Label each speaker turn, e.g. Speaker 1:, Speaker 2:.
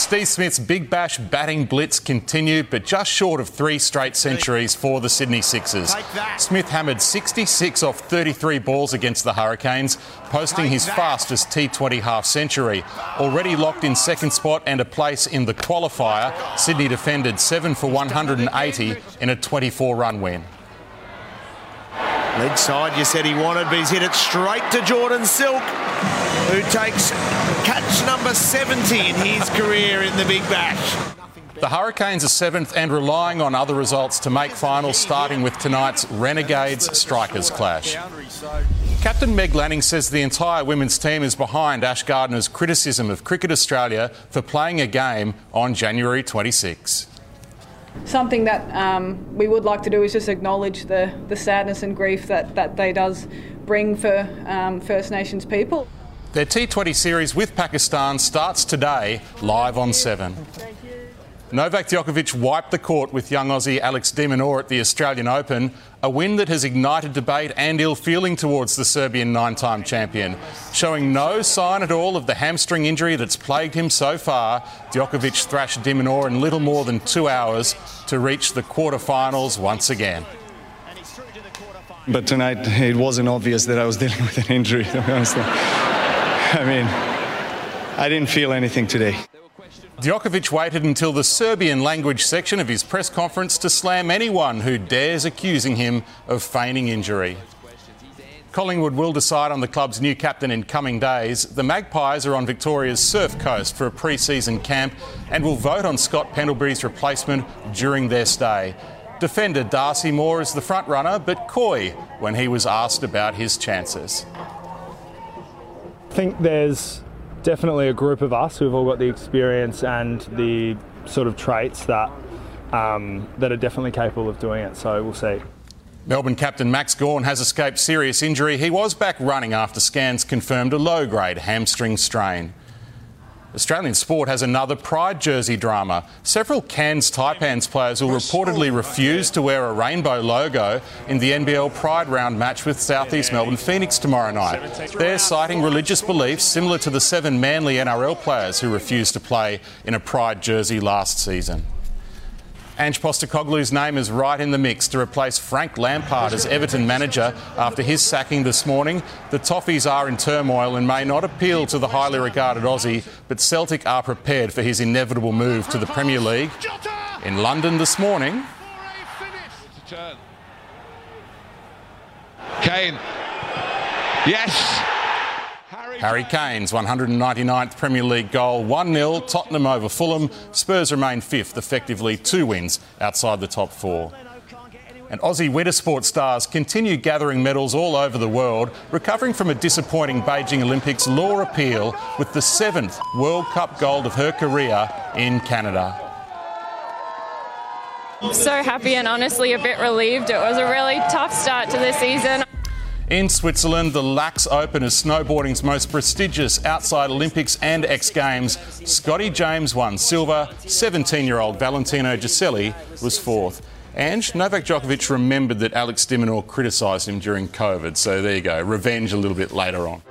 Speaker 1: Steve Smith's Big Bash batting blitz continued, but just short of three straight centuries for the Sydney Sixers. Smith hammered 66 off 33 balls against the Hurricanes, posting his fastest T20 half century. Already locked in second spot and a place in the qualifier, Sydney defended 7 for 180 in a 24 run win.
Speaker 2: Leg side, you said he wanted, but he's hit it straight to Jordan Silk, who takes catch number 70 in his career in the Big Bash.
Speaker 1: The Hurricanes are seventh and relying on other results to make finals, starting with tonight's Renegades Strikers clash. Captain Meg Lanning says the entire women's team is behind Ash Gardner's criticism of Cricket Australia for playing a game on January 26
Speaker 3: something that um, we would like to do is just acknowledge the, the sadness and grief that, that they does bring for um, First Nations people.
Speaker 1: Their T20 series with Pakistan starts today, live on 7. Novak Djokovic wiped the court with young Aussie Alex de Minaur at the Australian Open, a win that has ignited debate and ill feeling towards the Serbian nine time champion. Showing no sign at all of the hamstring injury that's plagued him so far, Djokovic thrashed de Minaur in little more than two hours to reach the quarterfinals once again.
Speaker 4: But tonight it wasn't obvious that I was dealing with an injury, to be honest. I mean, I didn't feel anything today.
Speaker 1: Djokovic waited until the Serbian language section of his press conference to slam anyone who dares accusing him of feigning injury. Collingwood will decide on the club's new captain in coming days. The Magpies are on Victoria's surf coast for a pre season camp and will vote on Scott Pendlebury's replacement during their stay. Defender Darcy Moore is the front runner, but coy when he was asked about his chances.
Speaker 5: I think there's definitely a group of us who've all got the experience and the sort of traits that um, that are definitely capable of doing it. So we'll see.
Speaker 1: Melbourne captain Max Gawn has escaped serious injury. He was back running after scans confirmed a low grade hamstring strain. Australian sport has another Pride jersey drama. Several Cairns Taipans players will reportedly refuse to wear a rainbow logo in the NBL Pride round match with Southeast Melbourne Phoenix tomorrow night. They're citing religious beliefs similar to the seven Manly NRL players who refused to play in a Pride jersey last season. Ange Postecoglou's name is right in the mix to replace Frank Lampard as Everton manager after his sacking this morning. The Toffees are in turmoil and may not appeal to the highly regarded Aussie, but Celtic are prepared for his inevitable move to the Premier League. In London this morning.
Speaker 6: Kane. Yes.
Speaker 1: Harry Kane's 199th Premier League goal, 1 0, Tottenham over Fulham. Spurs remain fifth, effectively two wins outside the top four. And Aussie winter sports stars continue gathering medals all over the world, recovering from a disappointing Beijing Olympics Laura Peel with the seventh World Cup gold of her career in Canada.
Speaker 7: So happy and honestly a bit relieved. It was a really tough start to the season.
Speaker 1: In Switzerland, the Laax Open is snowboarding's most prestigious outside Olympics and X Games. Scotty James won silver, 17 year old Valentino Guseli was fourth. And Novak Djokovic remembered that Alex de Minaur criticised him during COVID, so there you go, revenge a little bit later on.